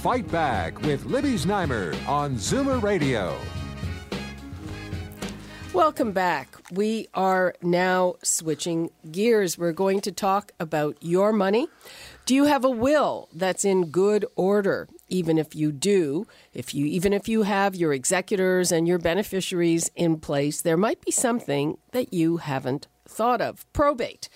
Fight Back with Libby Znaimer on Zoomer Radio. Welcome back. We are now switching gears. We're going to talk about your money. Do you have a will that's in good order? Even if you do, if you even if you have your executors and your beneficiaries in place, there might be something that you haven't thought of. Probate.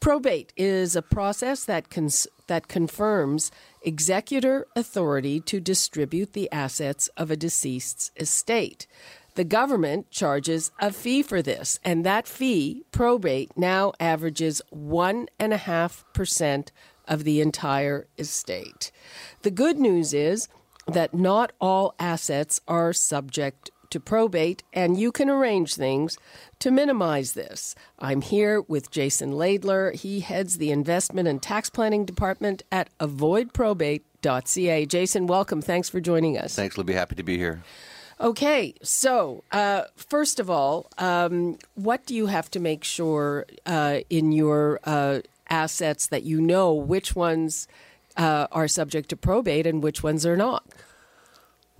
Probate is a process that cons- that confirms executor authority to distribute the assets of a deceased's estate. The government charges a fee for this, and that fee, probate, now averages 1.5% of the entire estate. The good news is that not all assets are subject to probate, and you can arrange things to minimize this. I'm here with Jason Laidler. He heads the investment and tax planning department at avoidprobate.ca. Jason, welcome. Thanks for joining us. Thanks, Libby. Happy to be here. Okay, so uh, first of all, um, what do you have to make sure uh, in your uh, assets that you know which ones uh, are subject to probate and which ones are not?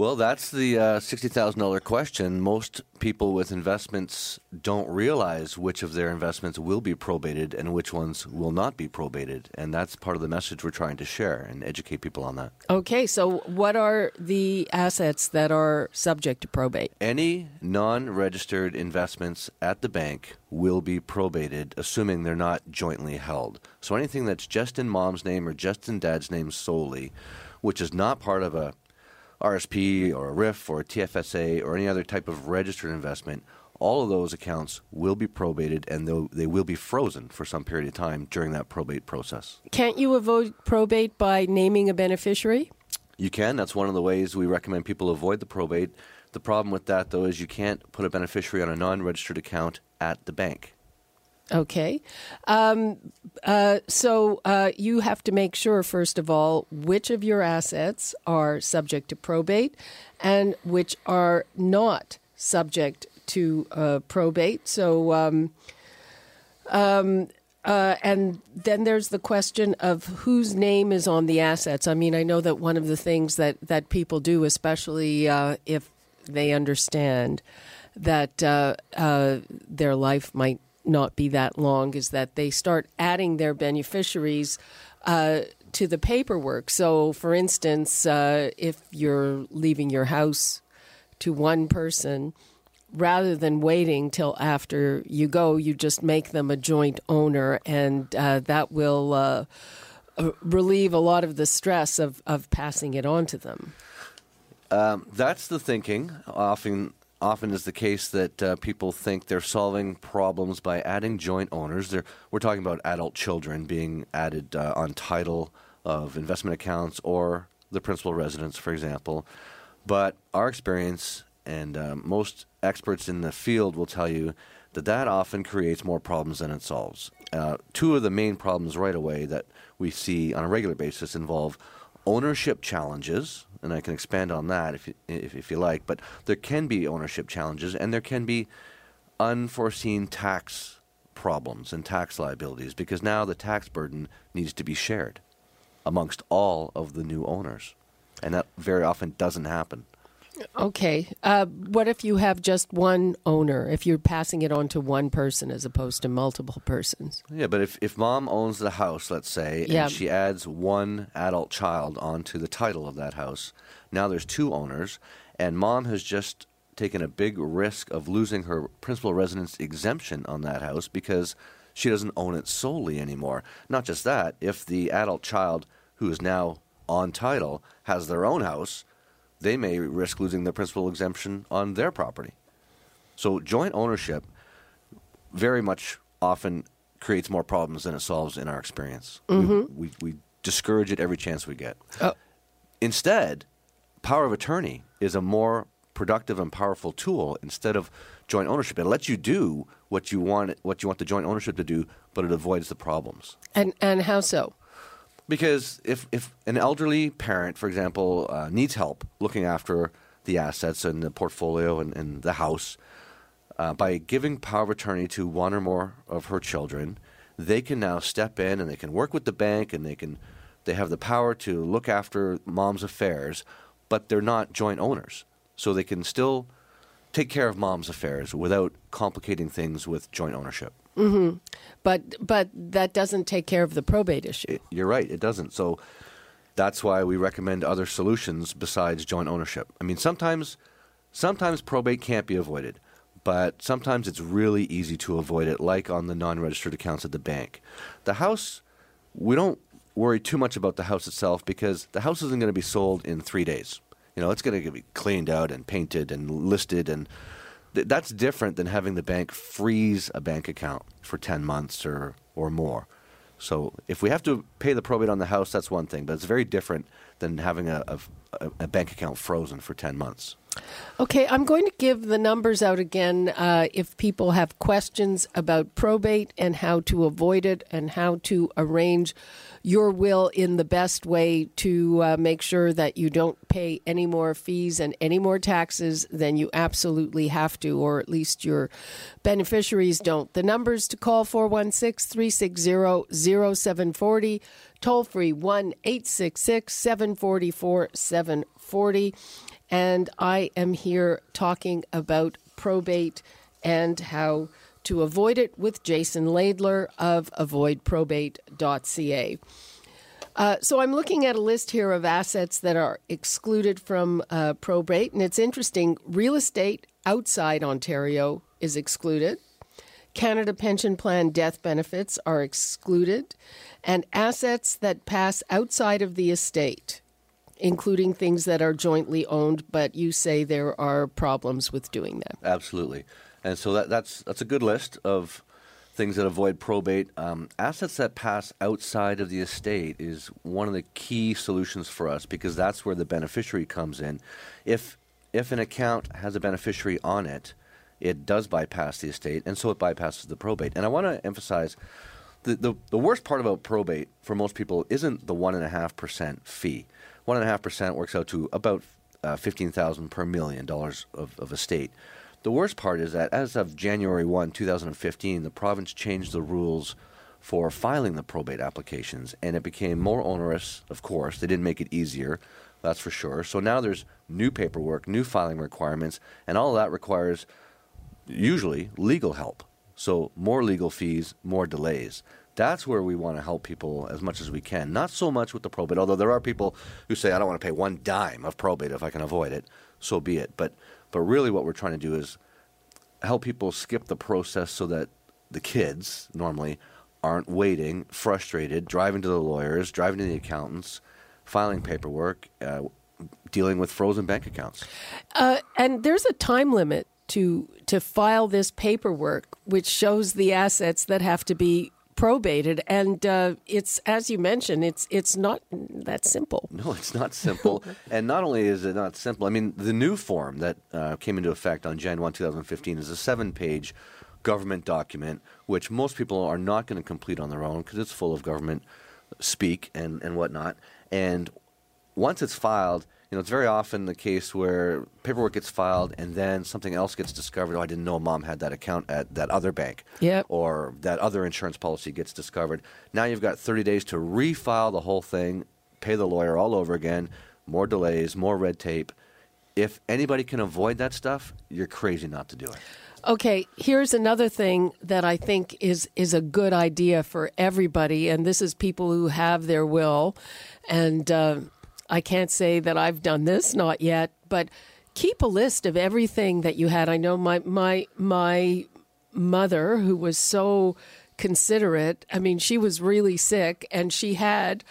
Well, that's the uh, $60,000 question. Most people with investments don't realize which of their investments will be probated and which ones will not be probated. And that's part of the message we're trying to share and educate people on that. Okay, so what are the assets that are subject to probate? Any non registered investments at the bank will be probated, assuming they're not jointly held. So anything that's just in mom's name or just in dad's name solely, which is not part of a RSP or a RIF or a TFSA or any other type of registered investment, all of those accounts will be probated and they will be frozen for some period of time during that probate process. Can't you avoid probate by naming a beneficiary? You can. That's one of the ways we recommend people avoid the probate. The problem with that, though, is you can't put a beneficiary on a non registered account at the bank. Okay. Um, uh, so uh, you have to make sure, first of all, which of your assets are subject to probate and which are not subject to uh, probate. So, um, um, uh, and then there's the question of whose name is on the assets. I mean, I know that one of the things that, that people do, especially uh, if they understand that uh, their life might not be that long is that they start adding their beneficiaries uh, to the paperwork. So, for instance, uh, if you're leaving your house to one person, rather than waiting till after you go, you just make them a joint owner, and uh, that will uh, uh, relieve a lot of the stress of, of passing it on to them. Um, that's the thinking. Often, often is the case that uh, people think they're solving problems by adding joint owners. They're, we're talking about adult children being added uh, on title of investment accounts or the principal residence, for example. But our experience and uh, most experts in the field will tell you that that often creates more problems than it solves. Uh, two of the main problems right away that we see on a regular basis involve ownership challenges and I can expand on that if you, if, if you like. But there can be ownership challenges, and there can be unforeseen tax problems and tax liabilities because now the tax burden needs to be shared amongst all of the new owners, and that very often doesn't happen. Okay. Uh, what if you have just one owner, if you're passing it on to one person as opposed to multiple persons? Yeah, but if, if mom owns the house, let's say, and yeah. she adds one adult child onto the title of that house, now there's two owners, and mom has just taken a big risk of losing her principal residence exemption on that house because she doesn't own it solely anymore. Not just that, if the adult child who is now on title has their own house, they may risk losing their principal exemption on their property. So joint ownership very much often creates more problems than it solves in our experience. Mm-hmm. We, we, we, discourage it every chance we get. Oh. Instead, power of attorney is a more productive and powerful tool instead of joint ownership. It lets you do what you want what you want the joint ownership to do, but it avoids the problems. And and how so? Because if, if an elderly parent, for example, uh, needs help looking after the assets and the portfolio and, and the house, uh, by giving power of attorney to one or more of her children, they can now step in and they can work with the bank and they can they have the power to look after mom's affairs, but they're not joint owners. So they can still take care of mom's affairs without complicating things with joint ownership. Mm-hmm. But but that doesn't take care of the probate issue. It, you're right, it doesn't. So that's why we recommend other solutions besides joint ownership. I mean, sometimes sometimes probate can't be avoided, but sometimes it's really easy to avoid it, like on the non-registered accounts at the bank. The house, we don't worry too much about the house itself because the house isn't going to be sold in three days. You know, it's going to be cleaned out and painted and listed, and th- that's different than having the bank freeze a bank account for ten months or or more. So if we have to pay the probate on the house, that's one thing, but it's very different than having a, a, a bank account frozen for ten months. Okay, I'm going to give the numbers out again uh, if people have questions about probate and how to avoid it and how to arrange your will in the best way to uh, make sure that you don't pay any more fees and any more taxes than you absolutely have to, or at least your beneficiaries don't. The numbers to call 416 360 0740, toll free 1 866 744 740. And I am here talking about probate and how to avoid it with Jason Laidler of avoidprobate.ca. Uh, so I'm looking at a list here of assets that are excluded from uh, probate, and it's interesting. Real estate outside Ontario is excluded. Canada Pension Plan death benefits are excluded, and assets that pass outside of the estate including things that are jointly owned, but you say there are problems with doing that. Absolutely. And so that, that's, that's a good list of things that avoid probate. Um, assets that pass outside of the estate is one of the key solutions for us because that's where the beneficiary comes in. If, if an account has a beneficiary on it, it does bypass the estate, and so it bypasses the probate. And I want to emphasize the, the, the worst part about probate for most people isn't the 1.5% fee one and a half percent works out to about uh, fifteen thousand per million dollars of, of estate. The worst part is that as of January 1, 2015, the province changed the rules for filing the probate applications, and it became more onerous, of course. They didn't make it easier, that's for sure. So now there's new paperwork, new filing requirements, and all that requires usually legal help. So more legal fees, more delays. That's where we want to help people as much as we can. Not so much with the probate, although there are people who say, I don't want to pay one dime of probate if I can avoid it. So be it. But, but really, what we're trying to do is help people skip the process so that the kids normally aren't waiting, frustrated, driving to the lawyers, driving to the accountants, filing paperwork, uh, dealing with frozen bank accounts. Uh, and there's a time limit to to file this paperwork, which shows the assets that have to be probated, and uh, it's as you mentioned, it's it's not that simple. No, it's not simple, and not only is it not simple. I mean, the new form that uh, came into effect on Jan 1, 2015, is a seven-page government document, which most people are not going to complete on their own because it's full of government speak and and whatnot. And once it's filed you know, it's very often the case where paperwork gets filed and then something else gets discovered. Oh, I didn't know mom had that account at that other bank. Yep. Or that other insurance policy gets discovered. Now you've got 30 days to refile the whole thing, pay the lawyer all over again, more delays, more red tape. If anybody can avoid that stuff, you're crazy not to do it. Okay, here's another thing that I think is is a good idea for everybody, and this is people who have their will, and uh, I can't say that I've done this, not yet, but keep a list of everything that you had. I know my my my mother, who was so considerate. I mean, she was really sick, and she had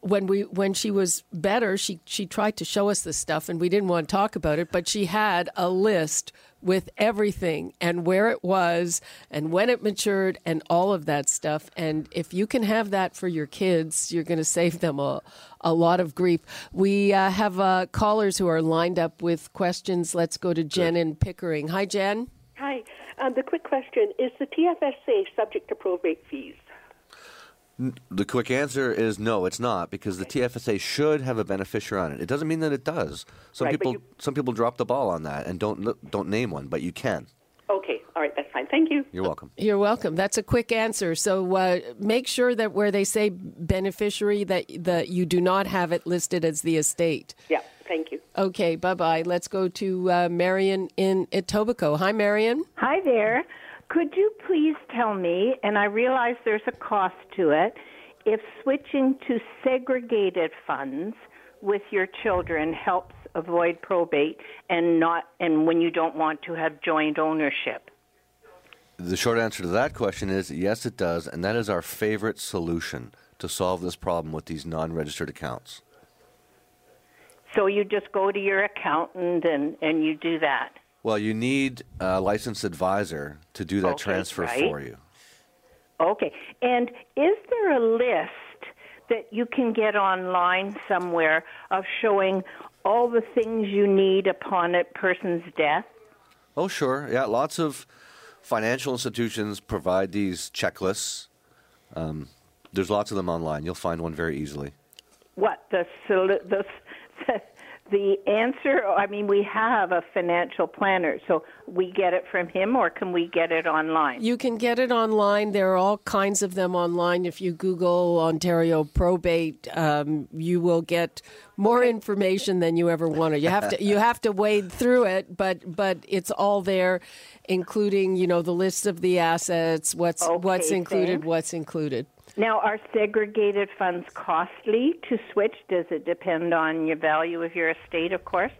when we when she was better, she she tried to show us this stuff, and we didn't want to talk about it. But she had a list with everything and where it was and when it matured and all of that stuff. And if you can have that for your kids, you're going to save them a a lot of grief. We uh, have uh, callers who are lined up with questions. Let's go to Jen in Pickering. Hi, Jen. Hi. Um, the quick question is the TFSA subject to probate fees? The quick answer is no, it's not because the TFSA should have a beneficiary on it. It doesn't mean that it does. Some Right, people you- some people drop the ball on that and don't don't name one, but you can. Okay, all right, that's fine. Thank you. You're welcome. You're welcome. That's a quick answer. So uh, make sure that where they say beneficiary, that that you do not have it listed as the estate. Yeah, thank you. Okay, bye bye. Let's go to uh, Marion in Etobicoke. Hi, Marion. Hi there. Could you please tell me, and I realize there's a cost to it, if switching to segregated funds with your children helps avoid probate and not and when you don't want to have joint ownership? The short answer to that question is yes, it does, and that is our favorite solution to solve this problem with these non-registered accounts. So you just go to your accountant and, and you do that. Well, you need a licensed advisor to do that Okay, transfer right. for you. Okay. And is there a list that you can get online somewhere of showing all the things you need upon a person's death? Oh, sure. Yeah, lots of financial institutions provide these checklists. Um, there's lots of them online. You'll find one very easily. What the the the answer? I mean, we have a financial planner, so we get it from him, or can we get it online? You can get it online. There are all kinds of them online. If you Google Ontario probate, um, you will get more information than you ever wanted. You have to you have to wade through it, but but it's all there, including you know the list of the assets, what's what's included, thanks. what's included. Now, are segregated funds costly to switch? Does it depend on your value of your estate, of course?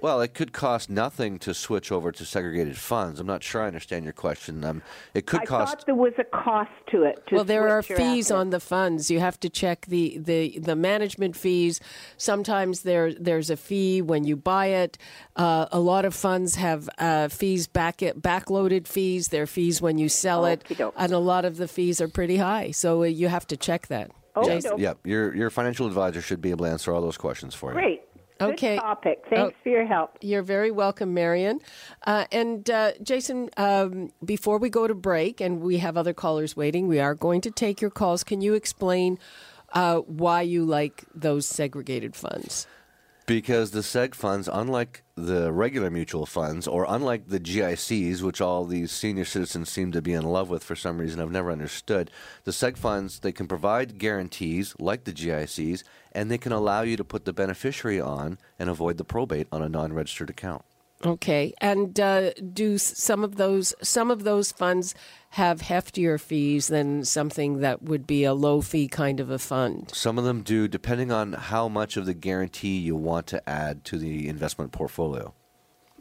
Well, it could cost nothing to switch over to segregated funds. I'm not sure I understand your question. Um, it could I cost. thought there was a cost to it. To well, there are fees assets. on the funds. You have to check the, the, the management fees. Sometimes there there's a fee when you buy it. Uh, a lot of funds have uh, fees back it backloaded fees. There are fees when you sell it, Okey-doke. and a lot of the fees are pretty high. So uh, you have to check that. Okay, Jason? doke. yeah, your your financial advisor should be able to answer all those questions for you. Great. Good Okay. topic. Thanks Oh. for your help. You're very welcome, Marion. Uh, and uh, Jason, um, before we go to break, and we have other callers waiting, we are going to take your calls. Can you explain uh, why you like those segregated funds? Because the seg funds, unlike the regular mutual funds, or unlike the GICs, which all these senior citizens seem to be in love with for some reason I've never understood, the seg funds they can provide guarantees like the GICs, and they can allow you to put the beneficiary on and avoid the probate on a non-registered account. Okay, and uh, do some of those some of those funds have heftier fees than something that would be a low fee kind of a fund? Some of them do, depending on how much of the guarantee you want to add to the investment portfolio.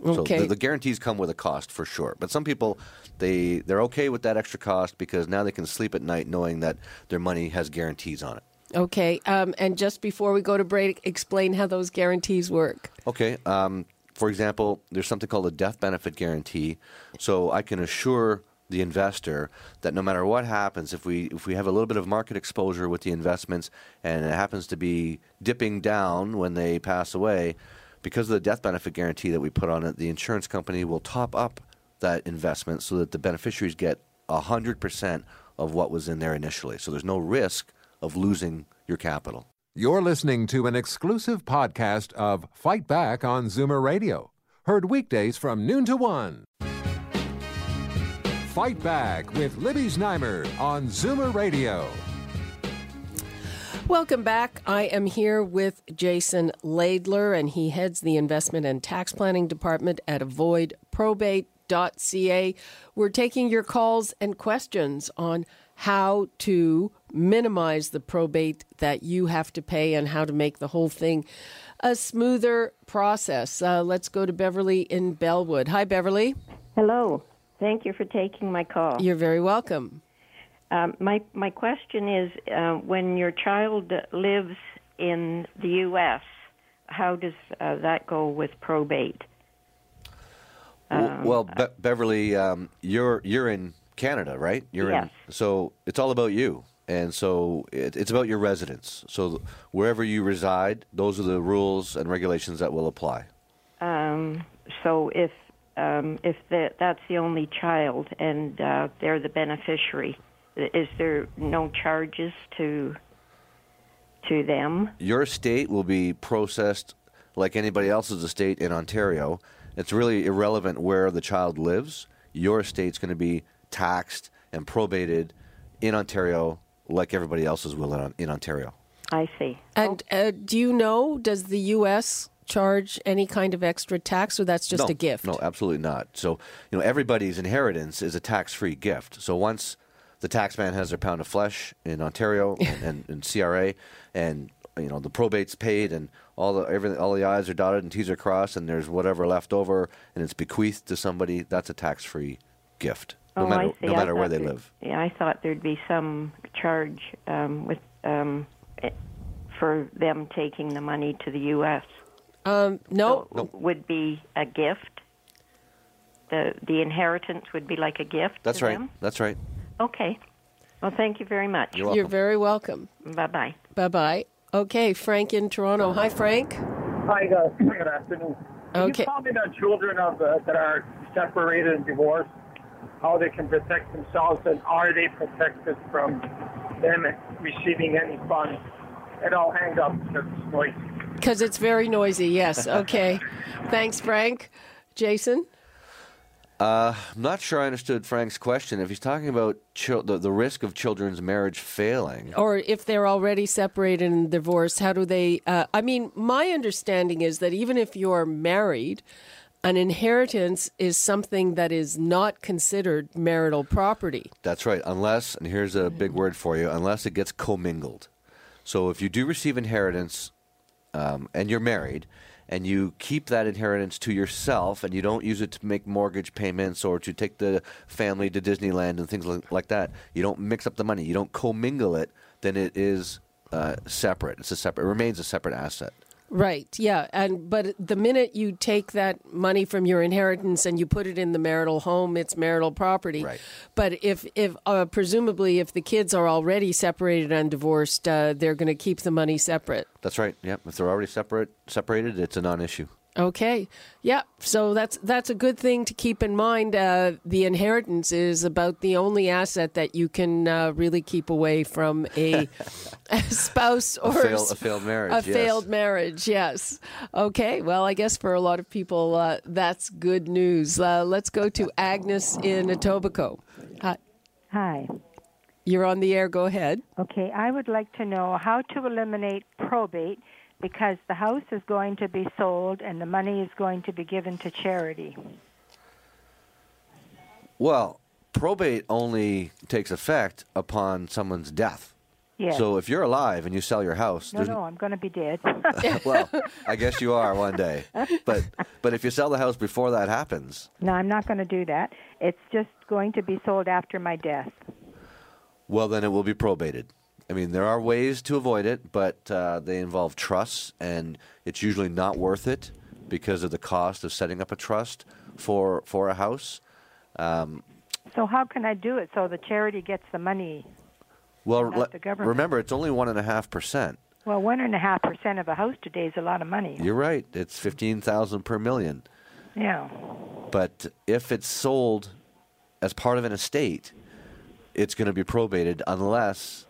Okay. So the, the guarantees come with a cost for sure. But some people, they they're okay with that extra cost because now they can sleep at night knowing that their money has guarantees on it. Okay, um, and just before we go to break, explain how those guarantees work. Okay. Um, for example, there's something called a death benefit guarantee. So I can assure the investor that no matter what happens, if we if we have a little bit of market exposure with the investments and it happens to be dipping down when they pass away, because of the death benefit guarantee that we put on it, the insurance company will top up that investment so that the beneficiaries get hundred percent of what was in there initially. So there's no risk of losing your capital. You're listening to an exclusive podcast of Fight Back on Zoomer Radio, heard weekdays from noon to one. Fight Back with Libby Znaimer on Zoomer Radio. Welcome back. I am here with Jason Laidler, and he heads the investment and tax planning department at avoidprobate.ca. We're taking your calls and questions on how to minimize the probate that you have to pay and how to make the whole thing a smoother process. Uh, let's go to Beverly in Bellwood. Hi, Beverly. Hello. Thank you for taking my call. You're very welcome. Um, my my question is, uh, when your child lives in the U.S., how does uh, that go with probate? W- well, Be- Beverly, um, you're you're in Canada, right? You're Yes. in. So it's all about you, and so it, it's about your residence. So wherever you reside, those are the rules and regulations that will apply. Um, so if um, if the, that's the only child and uh, they're the beneficiary, is there no charges to to them? Your estate will be processed like anybody else's estate in Ontario. It's really irrelevant where the child lives. Your estate's going to be taxed and probated in Ontario like everybody else's will in, in Ontario. I see. And uh, do you know, does the U.S. charge any kind of extra tax, or that's just no, a gift? No, absolutely not. So, you know, everybody's inheritance is a tax-free gift. So once the taxman has their pound of flesh in Ontario and, and, and CRA, and you know the probate's paid, and all the everything, all the I's are dotted and T's are crossed, and there's whatever left over, and it's bequeathed to somebody. That's a tax-free gift, no oh, matter no I matter where they there- live. Yeah, I thought there'd be some charge um, with um, eh, for them taking the money to the U.S. Um, no, So would be a gift. The the inheritance would be like a gift. That's to right. Them? That's right. Okay. Well, thank you very much. You're you're very welcome. Bye bye. Bye bye. Okay, Frank in Toronto. Hi, Frank. Hi, guys. Good afternoon. Can Okay. you comment on children of uh, that are separated and divorced, how they can protect themselves, and are they protected from them receiving any funds? And I'll hang up because it's noisy. Because it's very noisy, yes. Okay. Thanks, Frank. Jason? I'm not sure I understood Frank's question. If he's talking about chil- the, the risk of children's marriage failing, Or if they're already separated and divorced, how do they? Uh, I mean, my understanding is that even if you're married, an inheritance is something that is not considered marital property. That's right. Unless, and here's a big word for you, unless it gets commingled. So if you do receive inheritance um, and you're married, and you keep that inheritance to yourself, and you don't use it to make mortgage payments or to take the family to Disneyland and things like, that, you don't mix up the money, you don't commingle it, then it is uh, separate. It's a separate. It remains a separate asset. Right. Yeah. And but the minute you take that money from your inheritance and you put it in the marital home, it's marital property. Right. But if if uh, presumably if the kids are already separated and divorced, uh, they're going to keep the money separate. That's right. Yeah. If they're already separate, separated, it's a non-issue. Okay. Yeah. So that's that's a good thing to keep in mind. Uh, the inheritance is about the only asset that you can uh, really keep away from a, a spouse or fail- s- a failed marriage, A yes. failed marriage. Yes. Okay. Well, I guess for a lot of people, uh, that's good news. Uh, let's go to Agnes in Etobicoke. Hi. Hi. You're on the air. Go ahead. Okay, I would like to know how to eliminate probate because the house is going to be sold and the money is going to be given to charity. Well, probate only takes effect upon someone's death. Yes. So if you're alive and you sell your house, no, no, I'm going to be dead. well, I guess you are one day. But but if you sell the house before that happens, no, I'm not going to do that. It's just going to be sold after my death. well then it will be probated. I mean, there are ways to avoid it, but uh, they involve trusts, and it's usually not worth it because of the cost of setting up a trust for for a house. So how can I do it so the charity gets the money? Well, le- the government. remember, it's only one and a half percent. Well, one and a half percent of a house today is a lot of money. You're right; it's fifteen thousand per million. Yeah. But if it's sold as part of an estate, it's going to be probated unless,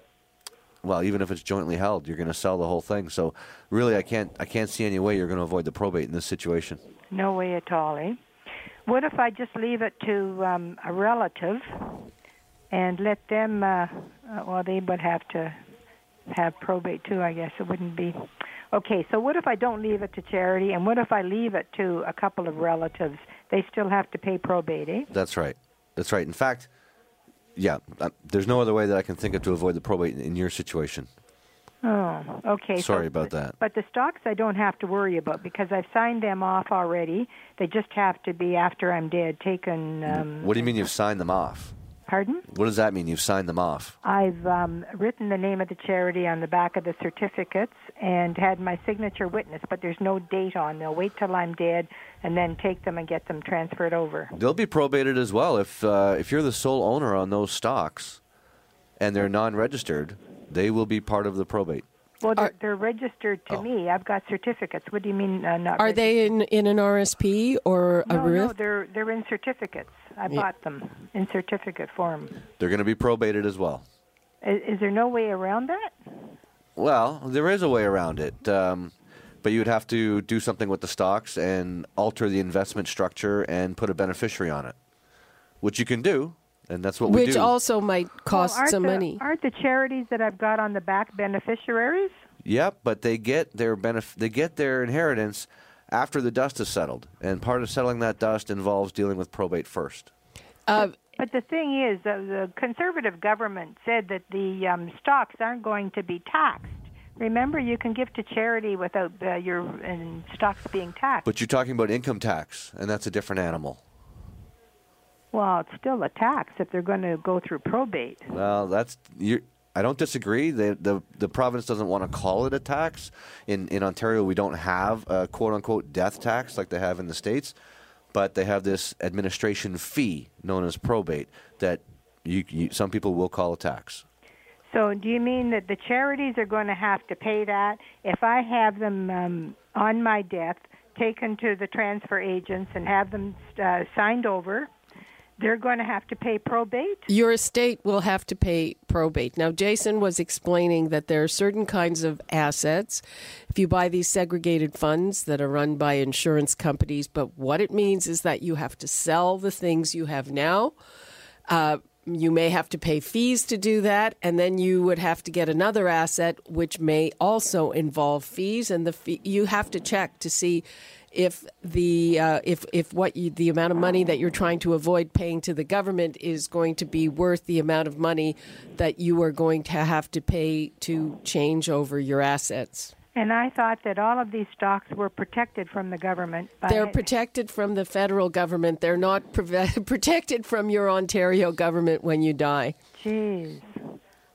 well, even if it's jointly held, you're going to sell the whole thing. So really, I can't I can't see any way you're going to avoid the probate in this situation. No way at all, eh? What if I just leave it to um, a relative and let them, uh, uh, well, they would have to have probate too, I guess. It wouldn't be. Okay, so what if I don't leave it to charity, and what if I leave it to a couple of relatives? They still have to pay probate, eh? That's right. That's right. In fact, yeah, uh, there's no other way that I can think of to avoid the probate in, in your situation. Oh, okay. Sorry so, about that. But the stocks I don't have to worry about because I've signed them off already. They just have to be after I'm dead taken. Um, What do you mean you've signed them off? Pardon? What does that mean? You've signed them off. I've um, written the name of the charity on the back of the certificates and had my signature witness, but there's no date on. They'll wait till I'm dead and then take them and get them transferred over. They'll be probated as well if uh, if you're the sole owner on those stocks, and they're non-registered. They will be part of the probate. Well, they're, Are- they're registered to Oh. me. I've got certificates. What do you mean uh, not? Are registered? they in, in an RSP or a No, RIF? no, they're they're in certificates. I Yeah. bought them in certificate form. They're going to be probated as well. Is, is there no way around that? Well, there is a way around it, um, but you would have to do something with the stocks and alter the investment structure and put a beneficiary on it, which you can do, and that's what we do. Which also might cost well, some the, money. Aren't the charities that I've got on the back beneficiaries? Yep, but they get their benef- they get their inheritance after the dust is settled, and part of settling that dust involves dealing with probate first. Uh, But the thing is, uh, the conservative government said that the um, stocks aren't going to be taxed. Remember, you can give to charity without uh, your and stocks being taxed. But you're talking about income tax, and that's a different animal. well, it's still a tax if they're going to go through probate. Well, that's you. I don't disagree. The, the the province doesn't want to call it a tax. In in Ontario, we don't have a quote unquote death tax like they have in the states, but they have this administration fee known as probate that you, you some people will call a tax. So, do you mean that the charities are going to have to pay that if I have them um, on my death taken to the transfer agents and have them uh, signed over? They're going to have to pay probate. your estate will have to pay probate. Now, Jason was explaining that there are certain kinds of assets. If you buy these segregated funds that are run by insurance companies, but what it means is that you have to sell the things you have now. Uh, you may have to pay fees to do that, and then you would have to get another asset, which may also involve fees. And the fee, you have to check to see if the uh, if if what you, the amount of money that you're trying to avoid paying to the government is going to be worth the amount of money that you are going to have to pay to change over your assets. And I thought that all of these stocks were protected from the government. By They're protected from the federal government. They're not preve- protected from your Ontario government when you die. Jeez.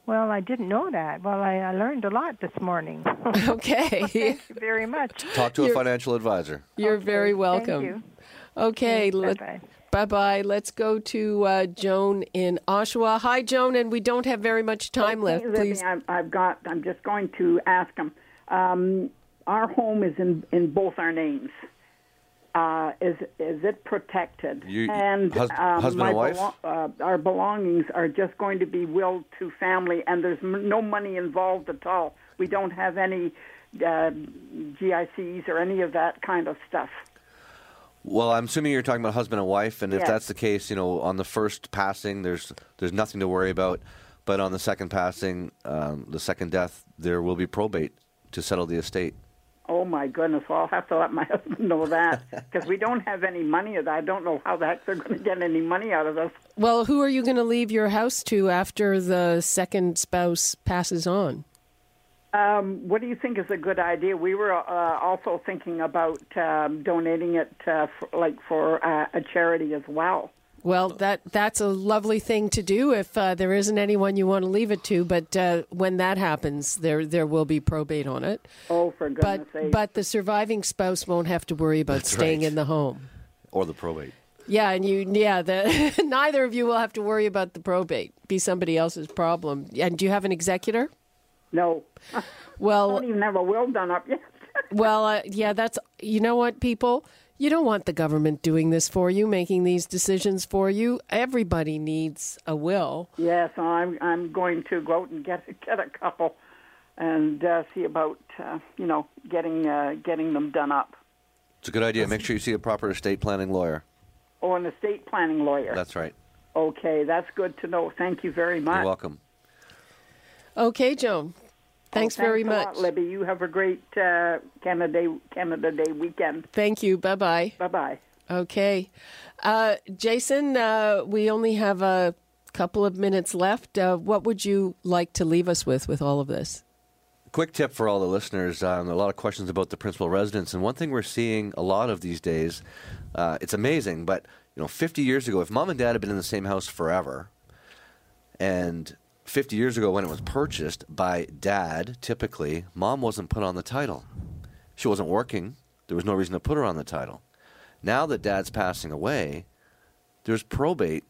Well, I didn't know that. Well, I, I learned a lot this morning. Okay. Thank you very much. Talk to a You're- financial advisor. You're Okay, very thank welcome. you. Okay, Okay, let, bye-bye. bye bye. Let's go to uh, Joan in Oshawa. Hi, Joan, and we don't have very much time left. Libby, Please. I'm, I've got. I'm just going to ask him. Um, our home is in in both our names. Uh, is is it protected? You- and hus- um, husband and wife? belo- uh, our belongings are just going to be willed to family, and there's m- no money involved at all. We don't have any uh, GICs or any of that kind of stuff. Well, I'm assuming you're talking about husband and wife, and if Yes. that's the case, you know, on the first passing, there's there's nothing to worry about. But on the second passing, um, the second death, there will be probate to settle the estate. Oh my goodness! Well, I'll have to let my husband know that because we don't have any money. I don't know how the heck they're going to get any money out of us. Well, who are you going to leave your house to after the second spouse passes on? Um, what do you think is a good idea? We were uh, also thinking about um, donating it, uh, for, like for uh, a charity as well. Well, that that's a lovely thing to do if uh, there isn't anyone you want to leave it to. But uh, when that happens, there there will be probate on it. Oh, for But goodness sake! but the surviving spouse won't have to worry about That's staying right. in the home. Or the probate. Yeah, and you yeah, the neither of you will have to worry about the probate. Be somebody else's problem. And do you have an executor? no, I Well, don't even have a will done up yet. well, uh, yeah, that's you know what, people. You don't want the government doing this for you, making these decisions for you. Everybody needs a will. Yes, I'm I'm going to go out and get get a couple, and uh, see about uh, you know getting uh, getting them done up. It's a good idea. Make sure you see a proper estate planning lawyer. Oh, an estate planning lawyer. That's right. okay, that's good to know. Thank you very much. You're welcome. Okay, Joan. Thanks, Oh, very a much. lot, Libby. You have a great uh, Canada Day, Canada Day weekend. Thank you. Bye bye. Bye bye. Okay. Uh, Jason, uh, we only have a couple of minutes left. Uh, what would you like to leave us with with all of this? Quick tip for all the listeners: um, a lot of questions about the principal residence, and one thing we're seeing a lot of these days, uh, it's amazing. But you know, 50 years ago, if mom and dad had been in the same house forever, And 50 years ago, when it was purchased by dad, typically, mom wasn't put on the title. She wasn't working. There was no reason to put her on the title. Now that dad's passing away, there's probate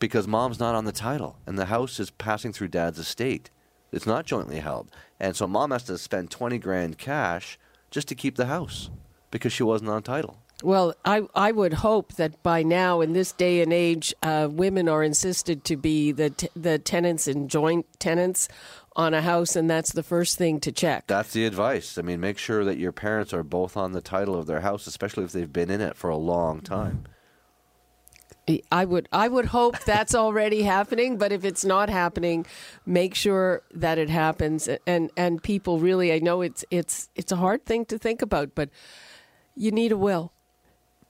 because mom's not on the title and the house is passing through dad's estate. It's not jointly held. And so mom has to spend 20 grand cash just to keep the house because she wasn't on title. Well, I, I would hope that by now, in this day and age, uh, women are insisted to be the, t- the tenants and joint tenants on a house, and that's the first thing to check. That's the advice. I mean, make sure that your parents are both on the title of their house, especially if they've been in it for a long time. I would I would hope that's already happening, but if it's not happening, make sure that it happens. And and people really, I know it's it's it's a hard thing to think about, but you need a will.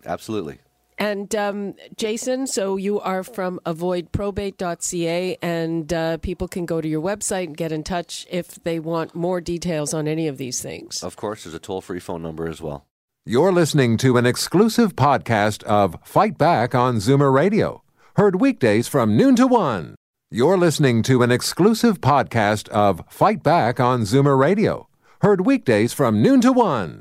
Absolutely. And um, Jason, so you are from avoidprobate.ca, and uh, people can go to your website and get in touch if they want more details on any of these things. Of course, there's a toll free phone number as well. You're listening to an exclusive podcast of Fight Back on Zoomer Radio, heard weekdays from noon to one. You're listening to an exclusive podcast of Fight Back on Zoomer Radio, heard weekdays from noon to one.